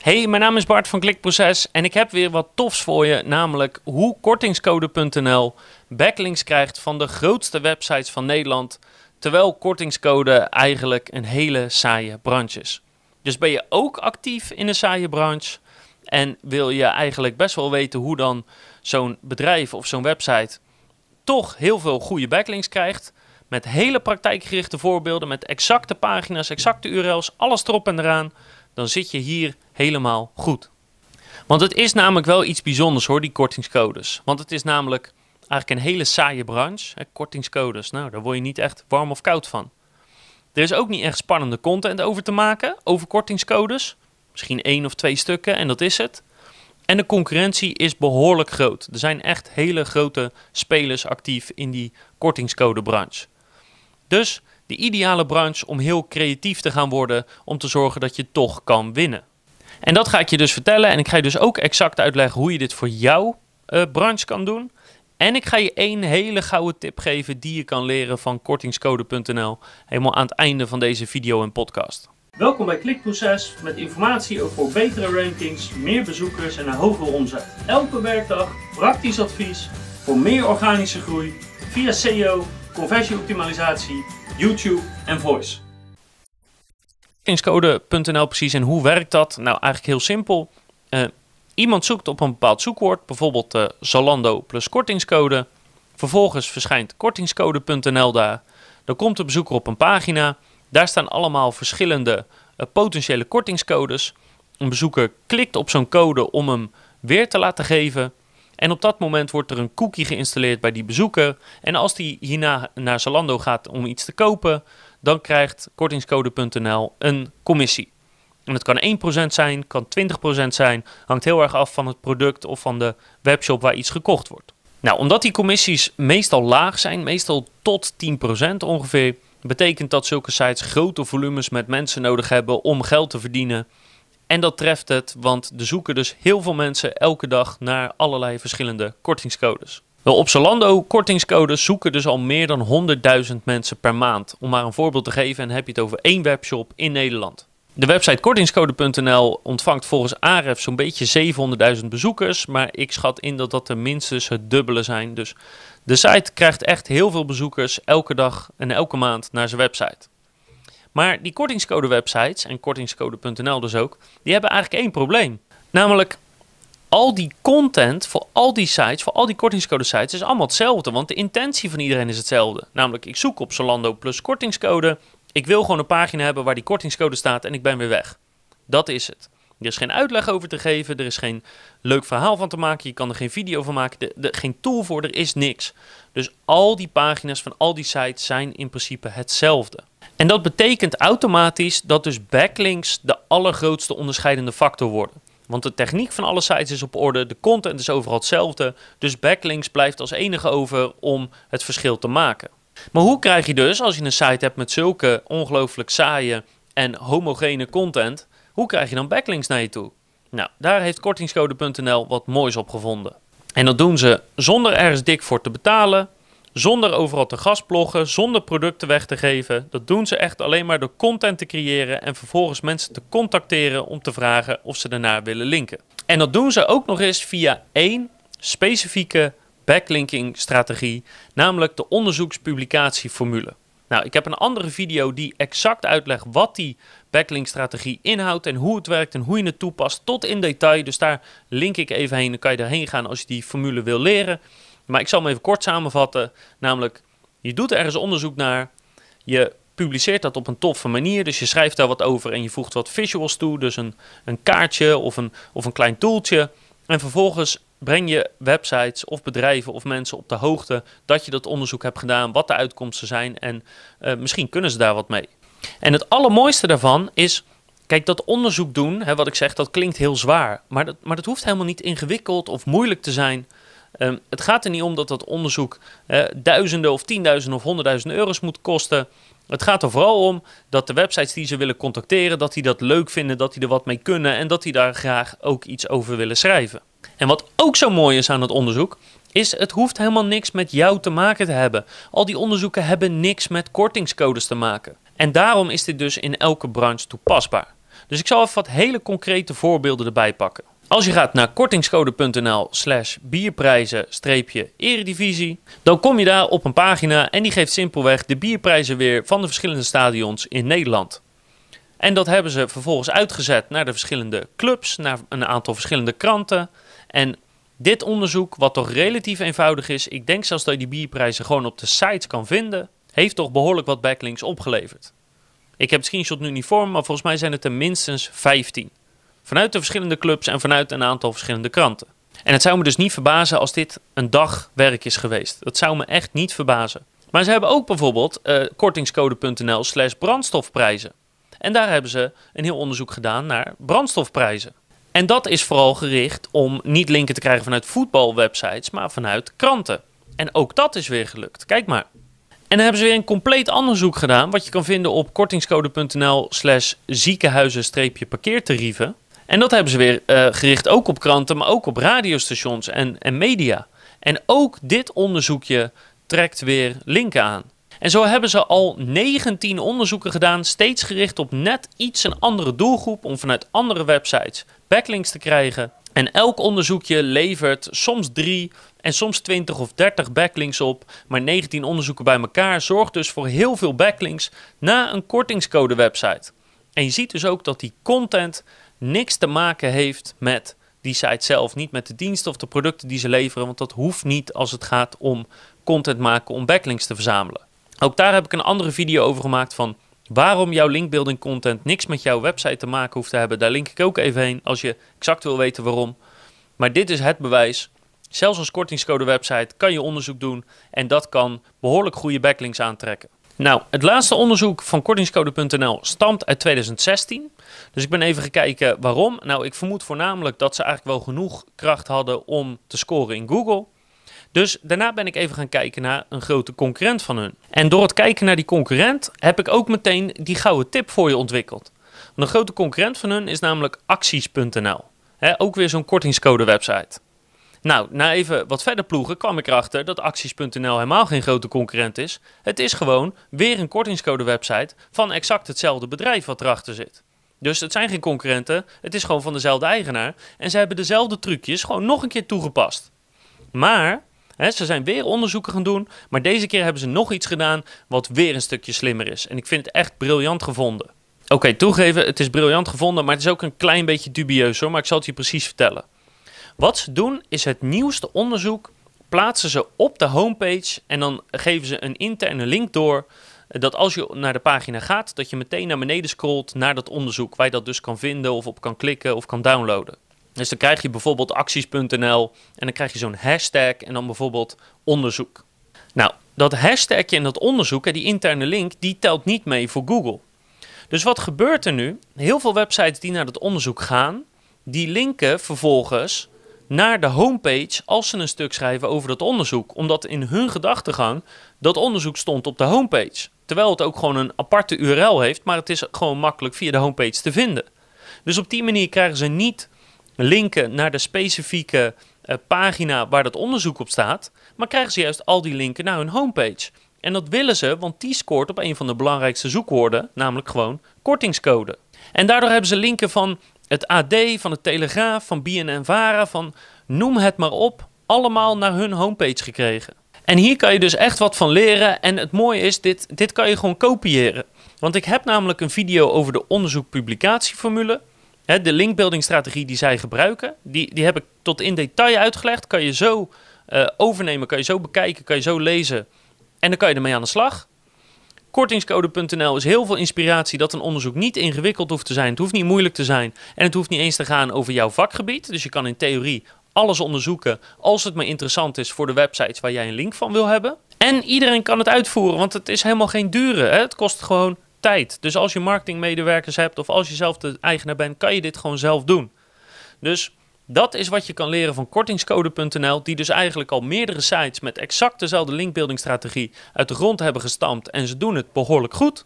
Hey, mijn naam is Bart van Klikproces en ik heb weer wat tofs voor je, namelijk hoe kortingscode.nl backlinks krijgt van de grootste websites van Nederland, terwijl kortingscode eigenlijk een hele saaie branche is. Dus ben je ook actief in een saaie branche en wil je eigenlijk best wel weten hoe dan zo'n bedrijf of zo'n website toch heel veel goede backlinks krijgt, met hele praktijkgerichte voorbeelden, met exacte pagina's, exacte URL's, alles erop en eraan, dan zit je hier helemaal goed. Want het is namelijk wel iets bijzonders hoor, die kortingscodes. Want het is namelijk eigenlijk een hele saaie branche. Hè, kortingscodes, nou daar word je niet echt warm of koud van. Er is ook niet echt spannende content over te maken, over kortingscodes. Misschien één of twee stukken en dat is het. En de concurrentie is behoorlijk groot. Er zijn echt hele grote spelers actief in die kortingscodebranche. Dus de ideale branche om heel creatief te gaan worden om te zorgen dat je toch kan winnen. En dat ga ik je dus vertellen en ik ga je dus ook exact uitleggen hoe je dit voor jouw uh, branche kan doen. En ik ga je één hele gouden tip geven die je kan leren van kortingscode.nl helemaal aan het einde van deze video en podcast. Welkom bij Klikproces met informatie over betere rankings, meer bezoekers en een hogere omzet. Elke werkdag praktisch advies voor meer organische groei via SEO, conversieoptimalisatie, YouTube en voice. Kortingscode.nl precies en hoe werkt dat? Nou, eigenlijk heel simpel. Uh, iemand zoekt op een bepaald zoekwoord, bijvoorbeeld uh, Zalando plus kortingscode. Vervolgens verschijnt kortingscode.nl daar. Dan komt de bezoeker op een pagina. Daar staan allemaal verschillende uh, potentiële kortingscodes. Een bezoeker klikt op zo'n code om hem weer te laten geven. En op dat moment wordt er een cookie geïnstalleerd bij die bezoeker. En als die hierna naar Zalando gaat om iets te kopen, dan krijgt kortingscode.nl een commissie. En het kan 1% zijn, kan 20% zijn, hangt heel erg af van het product of van de webshop waar iets gekocht wordt. Nou, omdat die commissies meestal laag zijn, meestal tot 10% ongeveer, betekent dat zulke sites grote volumes met mensen nodig hebben om geld te verdienen. En dat treft het, want er zoeken dus heel veel mensen elke dag naar allerlei verschillende kortingscodes. Wel, op Zalando kortingscodes zoeken dus al meer dan 100.000 mensen per maand. Om maar een voorbeeld te geven, en heb je het over één webshop in Nederland. De website kortingscode.nl ontvangt volgens AREF zo'n beetje 700.000 bezoekers, maar ik schat in dat dat er minstens het dubbele zijn. Dus de site krijgt echt heel veel bezoekers elke dag en elke maand naar zijn website. Maar die kortingscode websites, en kortingscode.nl dus ook, die hebben eigenlijk één probleem. Namelijk, al die content voor al die sites, voor al die kortingscode sites, is allemaal hetzelfde. Want de intentie van iedereen is hetzelfde. Namelijk, ik zoek op Zalando plus kortingscode. Ik wil gewoon een pagina hebben waar die kortingscode staat en ik ben weer weg. Dat is het. Er is geen uitleg over te geven, er is geen leuk verhaal van te maken, je kan er geen video van maken, de, geen tool voor, er is niks. Dus al die pagina's van al die sites zijn in principe hetzelfde. En dat betekent automatisch dat dus backlinks de allergrootste onderscheidende factor worden. Want de techniek van alle sites is op orde, de content is overal hetzelfde, dus backlinks blijft als enige over om het verschil te maken. Maar hoe krijg je dus, als je een site hebt met zulke ongelooflijk saaie en homogene content, hoe krijg je dan backlinks naar je toe? Nou, daar heeft kortingscode.nl wat moois op gevonden. En dat doen ze zonder ergens dik voor te betalen, zonder overal te gasploggen, zonder producten weg te geven. Dat doen ze echt alleen maar door content te creëren en vervolgens mensen te contacteren om te vragen of ze daarna willen linken. En dat doen ze ook nog eens via één specifieke backlinking strategie, namelijk de onderzoekspublicatieformule. Nou, ik heb een andere video die exact uitlegt wat die backlink strategie inhoudt en hoe het werkt en hoe je het toepast tot in detail. Dus daar link ik even heen, dan kan je erheen gaan als je die formule wil leren. Maar ik zal hem even kort samenvatten. Namelijk, je doet ergens onderzoek naar. Je publiceert dat op een toffe manier. Dus je schrijft daar wat over en je voegt wat visuals toe. Dus een, een kaartje of een, of een klein toeltje. En vervolgens breng je websites of bedrijven of mensen op de hoogte dat je dat onderzoek hebt gedaan, wat de uitkomsten zijn en uh, misschien kunnen ze daar wat mee. En het allermooiste daarvan is, kijk, dat onderzoek doen, hè, wat ik zeg, dat klinkt heel zwaar, maar dat, maar dat hoeft helemaal niet ingewikkeld of moeilijk te zijn. Um, het gaat er niet om dat dat onderzoek duizenden of tienduizenden of honderdduizenden euro's moet kosten. Het gaat er vooral om dat de websites die ze willen contacteren, dat die dat leuk vinden, dat die er wat mee kunnen en dat die daar graag ook iets over willen schrijven. En wat ook zo mooi is aan het onderzoek, is het hoeft helemaal niks met jou te maken te hebben. Al die onderzoeken hebben niks met kortingscodes te maken. En daarom is dit dus in elke branche toepasbaar. Dus ik zal even wat hele concrete voorbeelden erbij pakken. Als je gaat naar kortingscode.nl slash bierprijzen-eredivisie, dan kom je daar op een pagina en die geeft simpelweg de bierprijzen weer van de verschillende stadions in Nederland. En dat hebben ze vervolgens uitgezet naar de verschillende clubs, naar een aantal verschillende kranten. En dit onderzoek, wat toch relatief eenvoudig is, ik denk zelfs dat je die bierprijzen gewoon op de sites kan vinden, heeft toch behoorlijk wat backlinks opgeleverd. Ik heb het screenshot nu niet voor maar volgens mij zijn het er minstens 15. Vanuit de verschillende clubs en vanuit een aantal verschillende kranten. En het zou me dus niet verbazen als dit een dag werk is geweest. Dat zou me echt niet verbazen. Maar ze hebben ook bijvoorbeeld uh, kortingscode.nl slash brandstofprijzen. En daar hebben ze een heel onderzoek gedaan naar brandstofprijzen. En dat is vooral gericht om niet linken te krijgen vanuit voetbalwebsites, maar vanuit kranten. En ook dat is weer gelukt. Kijk maar. En dan hebben ze weer een compleet onderzoek gedaan, wat je kan vinden op kortingscode.nl slash ziekenhuizen-parkeertarieven. En dat hebben ze weer uh, gericht ook op kranten, maar ook op radiostations en, en media. En ook dit onderzoekje trekt weer linken aan. En zo hebben ze al 19 onderzoeken gedaan, steeds gericht op net iets een andere doelgroep om vanuit andere websites backlinks te krijgen. En elk onderzoekje levert soms 3 en soms 20 of 30 backlinks op. Maar 19 onderzoeken bij elkaar zorgt dus voor heel veel backlinks naar een kortingscode website. En je ziet dus ook dat die content niks te maken heeft met die site zelf. Niet met de diensten of de producten die ze leveren. Want dat hoeft niet als het gaat om content maken om backlinks te verzamelen. Ook daar heb ik een andere video over gemaakt van waarom jouw linkbuilding content niks met jouw website te maken hoeft te hebben. Daar link ik ook even heen als je exact wil weten waarom. Maar dit is het bewijs. Zelfs als kortingscode website kan je onderzoek doen en dat kan behoorlijk goede backlinks aantrekken. Nou, het laatste onderzoek van kortingscode.nl stamt uit 2016. Dus ik ben even gekeken waarom. Nou, ik vermoed voornamelijk dat ze eigenlijk wel genoeg kracht hadden om te scoren in Google. Dus daarna ben ik even gaan kijken naar een grote concurrent van hun. En door het kijken naar die concurrent heb ik ook meteen die gouden tip voor je ontwikkeld. een grote concurrent van hun is namelijk acties.nl. Ook weer zo'n kortingscode website. Nou, na even wat verder ploegen kwam ik erachter dat acties.nl helemaal geen grote concurrent is. Het is gewoon weer een kortingscode website van exact hetzelfde bedrijf wat erachter zit. Dus het zijn geen concurrenten, het is gewoon van dezelfde eigenaar. En ze hebben dezelfde trucjes gewoon nog een keer toegepast. Maar ze zijn weer onderzoeken gaan doen, maar deze keer hebben ze nog iets gedaan wat weer een stukje slimmer is. En ik vind het echt briljant gevonden. Oké, toegeven, het is briljant gevonden, maar het is ook een klein beetje dubieus hoor, maar ik zal het je precies vertellen. Wat ze doen is het nieuwste onderzoek plaatsen ze op de homepage en dan geven ze een interne link door dat als je naar de pagina gaat, dat je meteen naar beneden scrolt naar dat onderzoek, waar je dat dus kan vinden of op kan klikken of kan downloaden. Dus dan krijg je bijvoorbeeld acties.nl en dan krijg je zo'n hashtag en dan bijvoorbeeld onderzoek. Nou, dat hashtagje en dat onderzoek, die interne link, die telt niet mee voor Google. Dus wat gebeurt er nu? Heel veel websites die naar dat onderzoek gaan, die linken vervolgens naar de homepage als ze een stuk schrijven over dat onderzoek. Omdat in hun gedachtegang dat onderzoek stond op de homepage. Terwijl het ook gewoon een aparte URL heeft, maar het is gewoon makkelijk via de homepage te vinden. Dus op die manier krijgen ze niet linken naar de specifieke uh, pagina waar dat onderzoek op staat, maar krijgen ze juist al die linken naar hun homepage. En dat willen ze, want die scoort op een van de belangrijkste zoekwoorden, namelijk gewoon kortingscode. En daardoor hebben ze linken van het AD, van de Telegraaf, van BNN-Vara, van noem het maar op, allemaal naar hun homepage gekregen. En hier kan je dus echt wat van leren. En het mooie is, dit, dit kan je gewoon kopiëren. Want ik heb namelijk een video over de onderzoek-publicatieformule de linkbuilding strategie die zij gebruiken, die, die heb ik tot in detail uitgelegd. Kan je zo uh, overnemen, kan je zo bekijken, kan je zo lezen. En dan kan je ermee aan de slag. Kortingscode.nl is heel veel inspiratie dat een onderzoek niet ingewikkeld hoeft te zijn. Het hoeft niet moeilijk te zijn. En het hoeft niet eens te gaan over jouw vakgebied. Dus je kan in theorie alles onderzoeken als het maar interessant is voor de websites waar jij een link van wil hebben. En iedereen kan het uitvoeren, want het is helemaal geen dure. Hè? Het kost gewoon tijd. Dus als je marketingmedewerkers hebt of als je zelf de eigenaar bent, kan je dit gewoon zelf doen. Dus dat is wat je kan leren van kortingscode.nl, die dus eigenlijk al meerdere sites met exact dezelfde linkbuildingstrategie uit de grond hebben gestampt en ze doen het behoorlijk goed.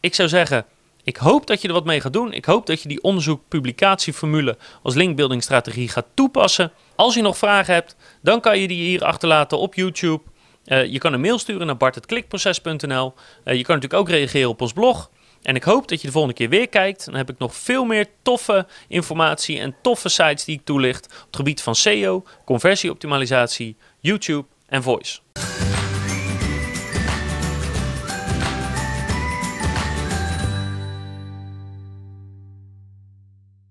Ik zou zeggen, ik hoop dat je er wat mee gaat doen. Ik hoop dat je die onderzoek-publicatieformule als linkbuildingstrategie gaat toepassen. Als je nog vragen hebt, dan kan je die hier achterlaten op YouTube uh, je kan een mail sturen naar bart.klikproces.nl. Uh, je kan natuurlijk ook reageren op ons blog. En ik hoop dat je de volgende keer weer kijkt. Dan heb ik nog veel meer toffe informatie en toffe sites die ik toelicht op het gebied van SEO, conversieoptimalisatie, YouTube en voice.